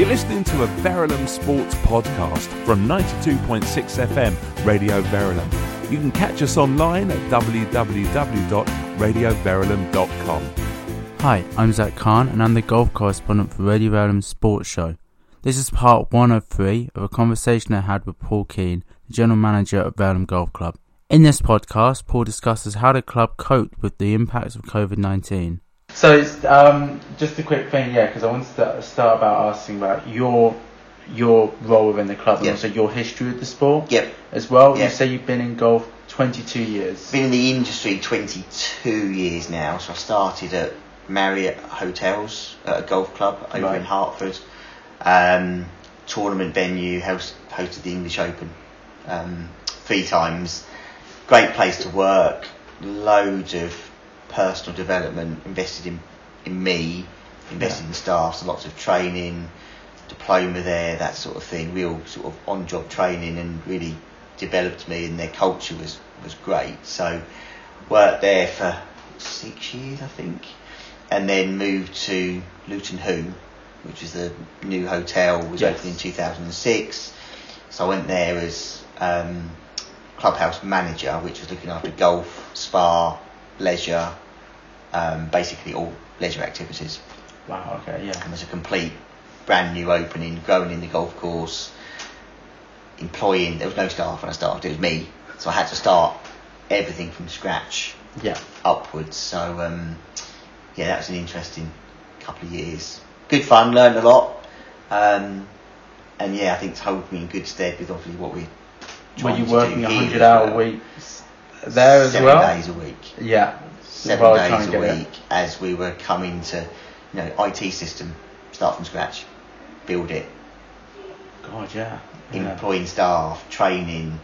You're listening to a Verulam Sports podcast from 92.6 FM Radio Verulam. You can catch us online at www.radioverulam.com. Hi, I'm Zak Khan and I'm the golf correspondent for Radio Verulam Sports Show. This is part 103 of a conversation I had with Paul Keen, the general manager of Verulam Golf Club. In this podcast, Paul discusses how the club coped with the impacts of COVID 19. So, um, just a quick thing, yeah, because I wanted to start about asking about your your role within the club and Yep. also your history with the sport Yep. as well. You Yep. say you've been in golf 22 years. Been in the industry 22 years now, so I started at Marriott Hotels at a golf club over Right. in Hertford. Um, tournament venue, host, hosted the English Open um, three times. Great place to work, loads of personal development, invested in, in me, invested Yeah. in staff, so lots of training, diploma there, that sort of thing, real sort of on job training and really developed me and their culture was, was great. So worked there for six years I think and then moved to Luton Hoo, which is the new hotel, was Yes. opened in 2006. So I went there as um, clubhouse manager, which was looking after golf, spa, leisure, um, basically all leisure activities. Wow, okay, yeah. And it was a complete brand new opening, growing in the golf course, employing, there was no staff when I started, it was me. So I had to start everything from scratch Yeah. upwards. So um, yeah, that was an interesting couple of years. Good fun, learned a lot, um, and yeah, I think it's held me in good stead with obviously what we. Were you working 100 hour weeks there as Seven well? days a week. Yeah. Seven days a get it. week as we were coming to, you know, IT system, start from scratch, build it, God, yeah. yeah. employing staff, training,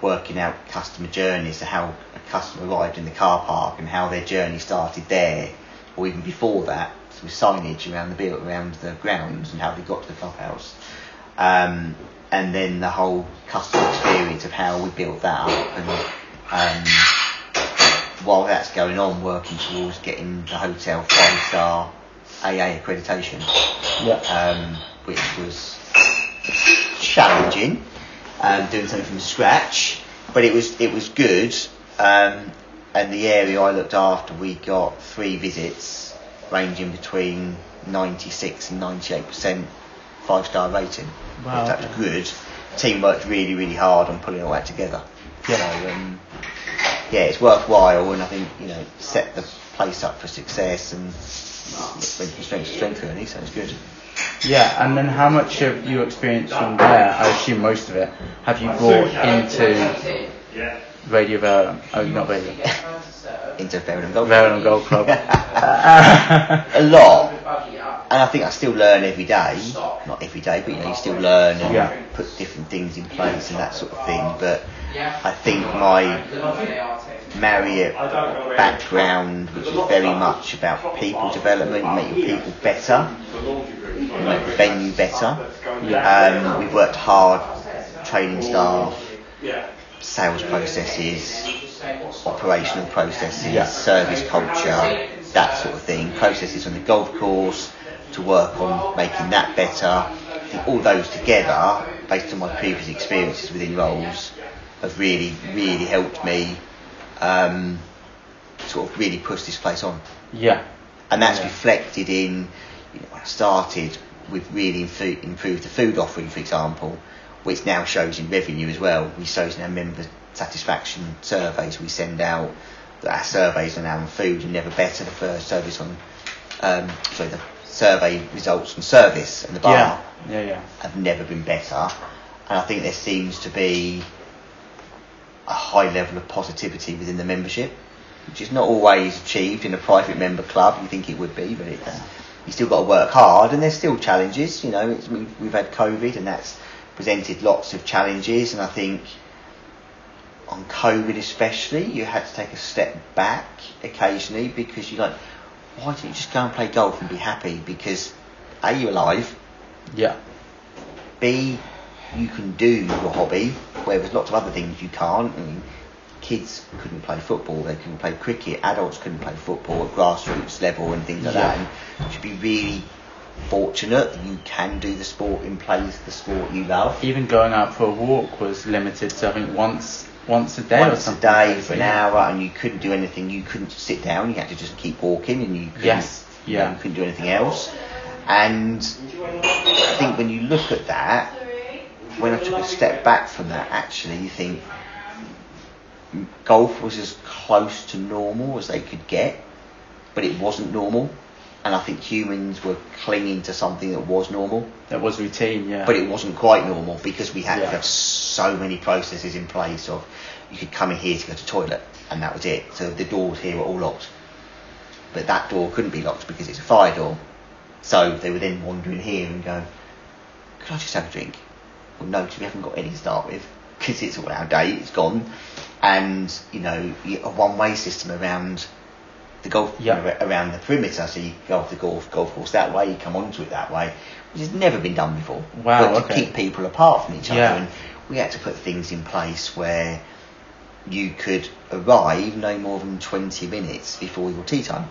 working out customer journeys, so how a customer arrived in the car park and how their journey started there, or even before that, with signage around the build, around the grounds and how they got to the clubhouse. Um, and then the whole customer experience of how we built that up and um, while that's going on, working towards getting the hotel five star AA accreditation Yeah. um, which was challenging, um, doing something from scratch, but it was it was good. Um, and the area I looked after, we got three visits, ranging between 96 and 98 percent five star rating. Wow, that was okay. good. Team worked really really hard on pulling all that together. Yeah. So, um, yeah, it's worthwhile, and I think you know set the place up for success and went from strength to strength really. So it's good. Yeah, and then how much of your experience from there, I assume most of it, have you brought into Radio Verulam? Oh, not Radio. into Verulam Golf. Verulam Golf Club. a lot, and I think I still learn every day. Not every day, but you know, you still learn and Yeah. put different things in place and that sort of thing. But I think my Marriott background, which is very much about people development, you make your people better, you make the venue better. Um, we've worked hard, training staff, sales processes, operational processes, Yeah. service culture, that sort of thing, processes on the golf course to work on making that better. I think all those together, based on my previous experiences within roles, have really, really helped me um, sort of really push this place on yeah. and that's Yeah. reflected in you know, when I started we've really improved the food offering for example which now shows in revenue as well we shows in our member satisfaction surveys we send out that our surveys are now on food and never better the first service on um, sorry the survey results on service and the bar Yeah. Yeah, yeah. have never been better. And I think there seems to be a high level of positivity within the membership, which is not always achieved in a private member club. You think it would be, but it's, you still got to work hard, and there's still challenges. You know, it's, we've, we've had COVID, and that's presented lots of challenges. And I think on COVID especially, you had to take a step back occasionally because you're like, why don't you just go and play golf and be happy? Because a you're alive. Yeah. B, you can do your hobby, where there's lots of other things you can't. Mean, kids couldn't play football, they couldn't play cricket, adults couldn't play football at grassroots level and things like that. And you should be really fortunate that you can do the sport in place, the sport you love. Even going out for a walk was limited to I think once once a day or Once a something. day for an hour, and you couldn't do anything. You couldn't sit down. You had to just keep walking, and you couldn't, Yes, yeah. you couldn't do anything else. And I think when you look at that, when I took a step back from that, actually, you think golf was as close to normal as they could get, but it wasn't normal. And I think humans were clinging to something that was normal, That was routine, yeah. but it wasn't quite normal because we had Yeah. to have so many processes in place of you could come in here to go to toilet and that was it. So the doors here were all locked. But that door couldn't be locked because it's a fire door. So they were then wandering here and going, Could I just have a drink? Well, no, because we haven't got any to start with because it's all of date, it's gone. And, you know, a one way system around the golf ar- around the perimeter. So you go off the golf golf course that way, you come onto it that way, which has never been done before. Wow, But to okay. keep people apart from each Yeah. other. And we had to put things in place where you could arrive no more than 20 minutes before your tea time.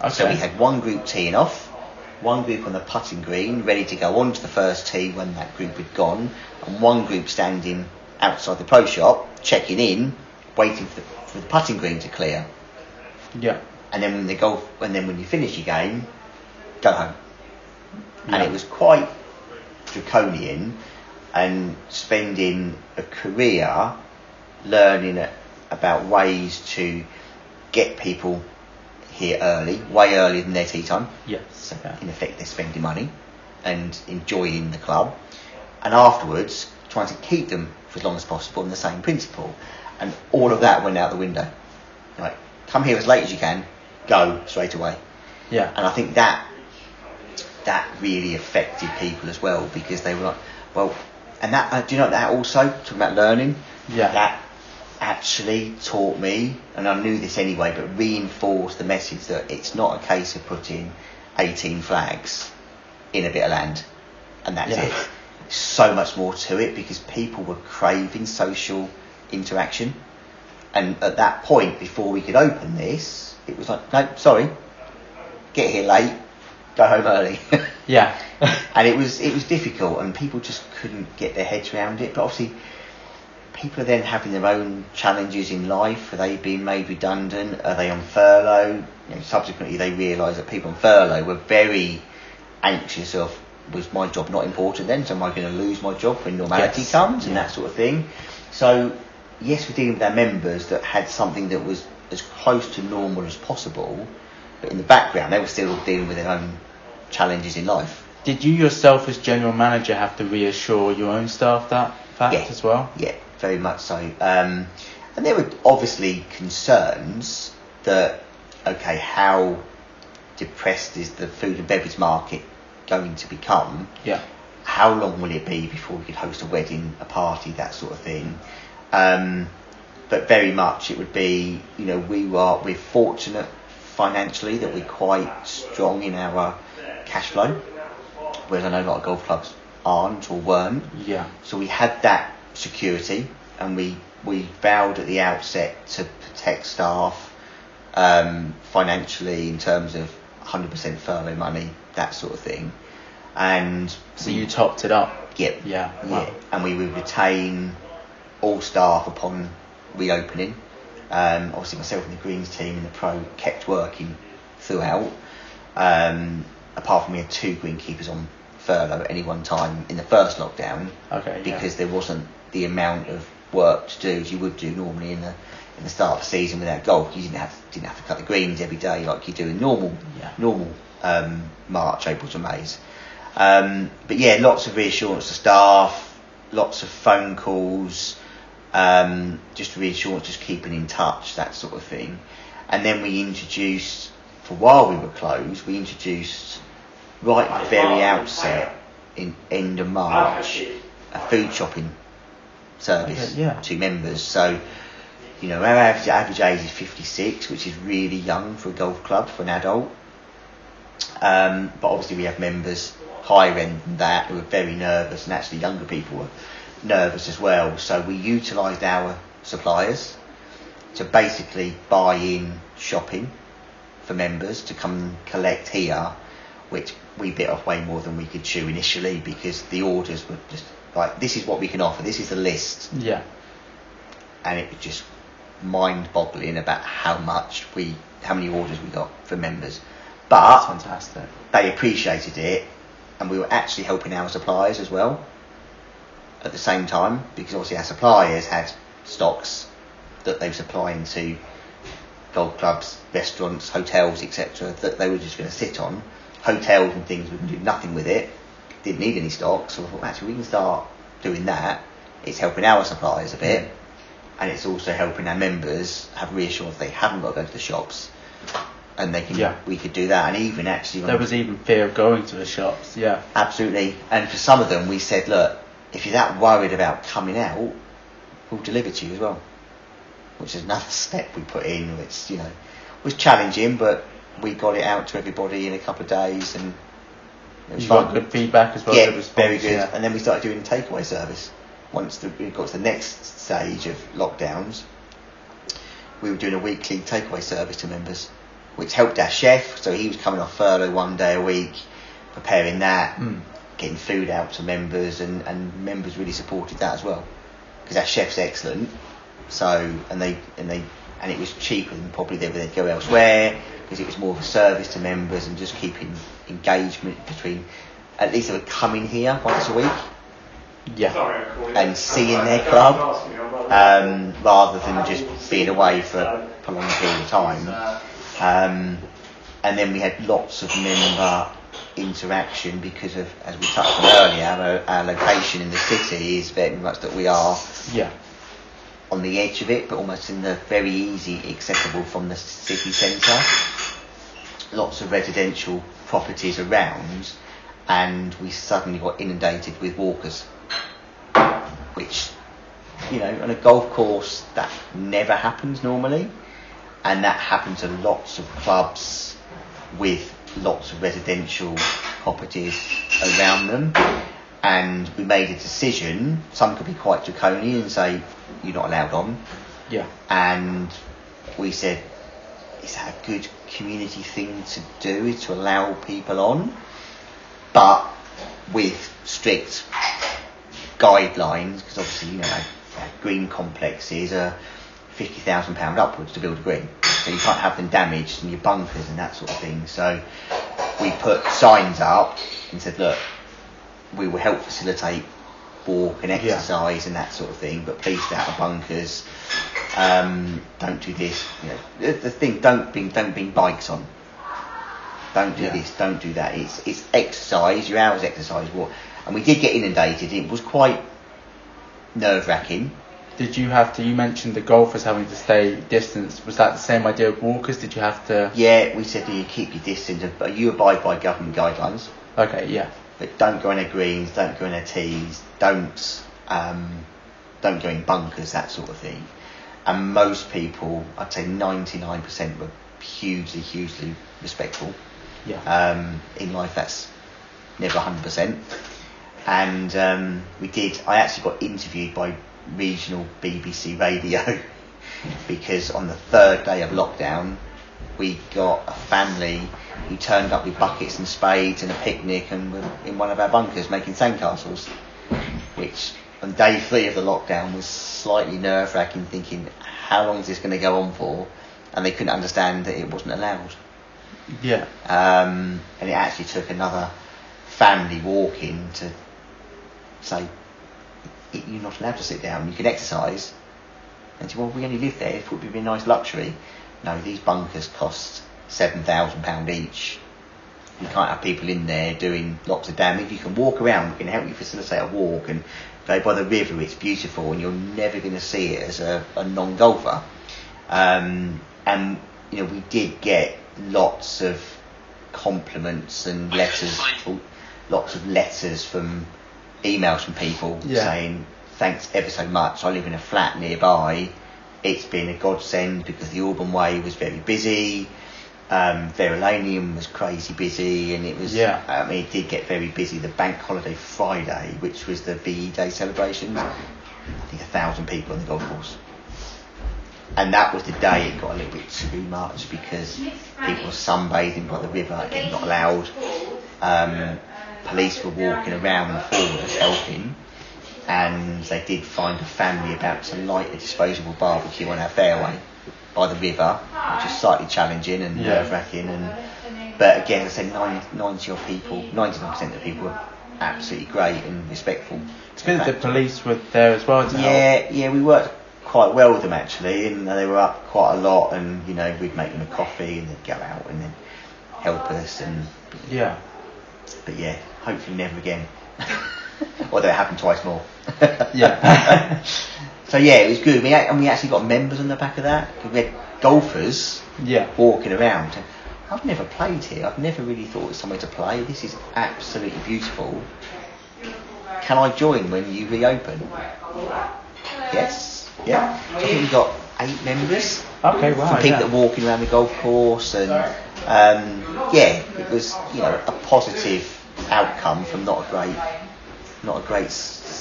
okay. So we had one group teeing off, one group on the putting green, ready to go on to the first tee when that group had gone, and one group standing outside the pro shop, checking in, waiting for the, for the putting green to clear. yeah. And then when the golf, and then when you finish your game, go home. And it was quite draconian, and spending a career learning about ways to get people here early, way earlier than their tea time. Yes. So yeah. in effect, they're spending money and enjoying the club, and afterwards trying to keep them for as long as possible on the same principle. And all of that went out the window. Like, come here as late as you can, go straight away. Yeah. And I think that that really affected people as well because they were like, well, and that uh, do you know that also talking about learning? Yeah. That actually taught me, and I knew this anyway, but reinforced the message that it's not a case of putting 18 flags in a bit of land, and that's Yeah. it. So much more to it because people were craving social interaction. And at that point, before we could open this, it was like, no, sorry, get here late, go home early. Yeah. and it was it was difficult, and people just couldn't get their heads around it. But obviously, people are then having their own challenges in life. Are they being made redundant? Are they on furlough? You know, subsequently, they realise that people on furlough were very anxious of was my job not important then? So am I going to lose my job when normality Yes. comes and Yeah. that sort of thing? So yes, we're dealing with our members that had something that was as close to normal as possible, but in the background they were still dealing with their own challenges in life. Did you yourself, as general manager, have to reassure your own staff that fact Yeah. as well? Yeah, very much so. Um, and there were obviously concerns that, okay, how depressed is the food and beverage market going to become? Yeah. How long will it be before we could host a wedding, a party, that sort of thing? Um, but very much it would be, you know, we were we're fortunate financially that we're quite strong in our cash flow, whereas I know a lot of golf clubs aren't or weren't. Yeah. So we had that security, and we we vowed at the outset to protect staff um, financially in terms of 100% furlough money, that sort of thing. And So you topped it up. Yep. Yeah. yeah, Wow. and we would retain all staff upon reopening. Um, obviously, myself and the Greens team and the pro kept working throughout. Um, apart from we had two greenkeepers on furlough at any one time in the first lockdown Okay. yeah. because there wasn't the amount of work to do as you would do normally in the in the start of the season without golf. You didn't have didn't have to cut the greens every day like you do in normal Yeah. normal um, March, April to May's. Um, but yeah, lots of reassurance to staff, lots of phone calls, um, just reassurance, just keeping in touch, that sort of thing. And then we introduced, for while we were closed, we introduced right at the very outset in end of March a food shopping service Okay, yeah. to members. So, you know, our average, average age is 56, which is really young for a golf club, for an adult. Um, but obviously we have members higher end than that who are very nervous and actually younger people were nervous as well. So we utilised our suppliers to basically buy in shopping for members to come and collect here which we bit off way more than we could chew initially because the orders were just like, this is what we can offer, this is the list, Yeah. and it was just mind-boggling about how much we, how many orders we got for members. But That's fantastic. they appreciated it, and we were actually helping our suppliers as well at the same time because obviously our suppliers had stocks that they were supplying to golf clubs, restaurants, hotels, etc. that they were just going to sit on. Hotels and things, we can do nothing with it, didn't need any stock, so I thought actually we can start doing that. It's helping our suppliers a bit, and it's also helping our members have reassurance they haven't got to go to the shops, and they can. Yeah. We could do that, and even actually There was even fear of going to the shops. Yeah. Absolutely. And for some of them, we said, look, if you're that worried about coming out, we'll deliver to you as well. Which is another step we put in, which, you know, was challenging, but we got it out to everybody in a couple of days and it was You fun. got good feedback as well. yeah, response, very good. Yeah. And then we started doing takeaway service. Once the, we got to the next stage of lockdowns, we were doing a weekly takeaway service to members, which helped our chef. So he was coming off furlough one day a week, preparing that, Mm. getting food out to members, and, and members really supported that as well because our chef's excellent. So and they and they and it was cheaper than probably they would go elsewhere because it was more of a service to members and just keeping engagement between. At least they were coming here once a week Yeah. and seeing their club um, rather than just being away for a prolonged period of time. Um, and then we had lots of member interaction because of, as we touched on earlier, our, our location in the city is very much that we are Yeah. On the edge of it, but almost in the very easy accessible from the city centre. Lots of residential properties around, and we suddenly got inundated with walkers, which, you know, on a golf course that never happens normally, and that happens to lots of clubs with lots of residential properties around them. And we made a decision. Some could be quite draconian and say you're not allowed on, Yeah. and we said, is that a good community thing to do? Is to allow people on, but with strict guidelines, because obviously you know green complexes are fifty thousand pound upwards to build a green, so you can't have them damaged and your bunkers and that sort of thing. So we put signs up and said, look, we will help facilitate walk and Yeah. exercise and that sort of thing, but please stay out of bunkers. Um, don't do this. You know, the, the thing, don't bring, don't bring bikes on. Don't do Yeah. this. Don't do that. It's it's exercise. Your hours exercise. walk, And we did get inundated. It was quite nerve wracking. Did you have to? You mentioned the golfers having to stay distance. Was that the same idea with walkers? Did you have to? Yeah, we said you keep your distance, but you abide by government guidelines. Okay. Yeah. But don't go in their greens. Don't go in their tees. Don't um, don't go in bunkers. That sort of thing. And most people, I'd say 99% were hugely, hugely respectful. Yeah. Um, in life, that's never 100%. And um, we did, I actually got interviewed by regional BBC radio because on the third day of lockdown, we got a family who turned up with buckets and spades and a picnic and were in one of our bunkers making sandcastles, which on day three of the lockdown was slightly nerve wracking, thinking, how long is this going to go on for? And they couldn't understand that it wasn't allowed. yeah. Um, and it actually took another family walking to say, you're not allowed to sit down, you can exercise. And said, well, we only live there, it would be a nice luxury. No, these bunkers cost £7,000 each. You can't have people in there doing lots of damage. You can walk around, we can help you facilitate a walk and go by the river, it's beautiful and you're never going to see it as a, a non-golfer. Um, and, you know, we did get lots of compliments and letters, lots of letters from emails from people Yeah. saying, thanks ever so much. I live in a flat nearby. It's been a godsend because the Alban Way was very busy. Um, Verulamium was crazy busy, and it was. Yeah. I mean, it did get very busy. The bank holiday Friday, which was the VE Day celebrations, I think a thousand people on the golf course. And that was the day it got a little bit too much because people were sunbathing by the river, again, not allowed. um, police were walking around for us helping, and they did find a family about to light a disposable barbecue on our fairway by the river, which is slightly challenging and Yeah. nerve wracking. And but again, I said 90 of people, 99% of the people were absolutely great and respectful. It's good that the police were there as well to help. Yeah, yeah, we worked quite well with them actually, and they were up quite a lot. And you know, we'd make them a coffee, and they'd go out and then help us. And Yeah. but yeah, hopefully never again. Although it happened twice more. Yeah. so yeah, it was good. We a- and we actually got members on the back of that. We had golfers Yeah. walking around. I've never played here. I've never really thought it's somewhere to play. This is absolutely beautiful. Can I join when you reopen? Yes. Yeah. I think we've got eight members. Okay, wow. From people yeah. that are walking around the golf course and um, yeah, it was you know a positive outcome from not a great, not a great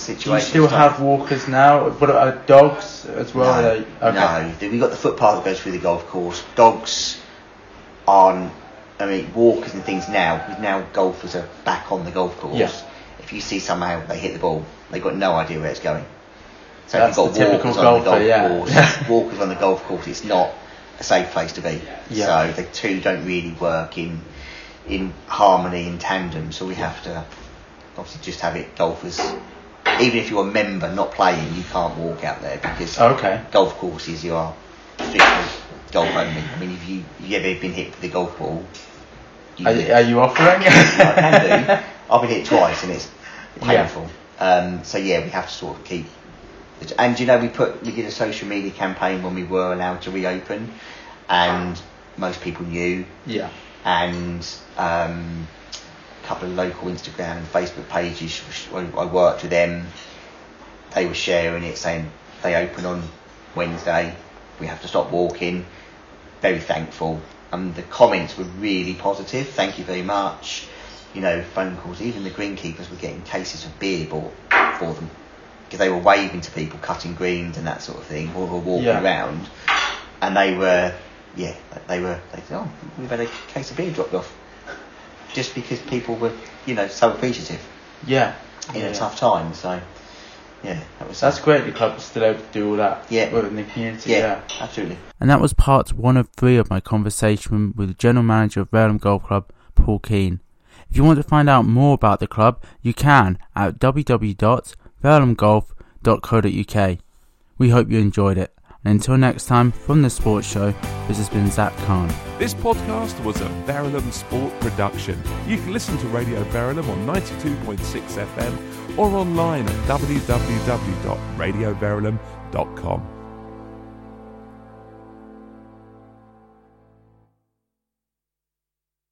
s- Do you situation. still have walkers now? What about uh, dogs as well? No, Are okay. no. We got the footpath that goes through the golf course. Dogs aren't. I mean, walkers and things now. Because now golfers are back on the golf course. Yeah. If you see somehow they hit the ball, they've got no idea where it's going. So That's if you've got typical walkers on the golf yeah. course, walkers on the golf course, it's not a safe place to be. Yeah. So the two don't really work in in harmony in tandem. So we have to obviously just have it golfers. Even if you're a member not playing, you can't walk out there because Okay. golf courses you are strictly golf only. I mean, if you you ever been hit with a golf ball, you Are, you- are you offering? I can do. I've been hit twice and it's Yeah. painful. Um, so yeah, we have to sort of keep. And you know, we put we did a social media campaign when we were allowed to reopen, and most people knew. Yeah. And um, a couple of local Instagram and Facebook pages, I I worked with them. They were sharing it, saying they open on Wednesday. We have to stop walking. Very thankful. And the comments were really positive. Thank you very much. You know, phone calls. Even the greenkeepers were getting cases of beer bought for them because they were waving to people, cutting greens and that sort of thing, or were walking Yeah. around. And they were, yeah, they were. They said, "Oh, we've had a case of beer dropped off," just because people were, you know, so appreciative Yeah. in yeah. a tough time. So, yeah, that was That's great. The club was still able to do all that. Yeah. Within the community. Yeah, Yeah. absolutely. And that was part one of three of my conversation with the general manager of Verulam Golf Club, Paul Keen. If you want to find out more about the club, you can at www.verulamgolf.co.uk. We hope you enjoyed it. And until next time, from the Sports Show, this has been Zak Khan. This podcast was a Verulam Sport production. You can listen to Radio Verulam on 92.6 FM or online at www.radioverulam.com.